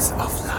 Of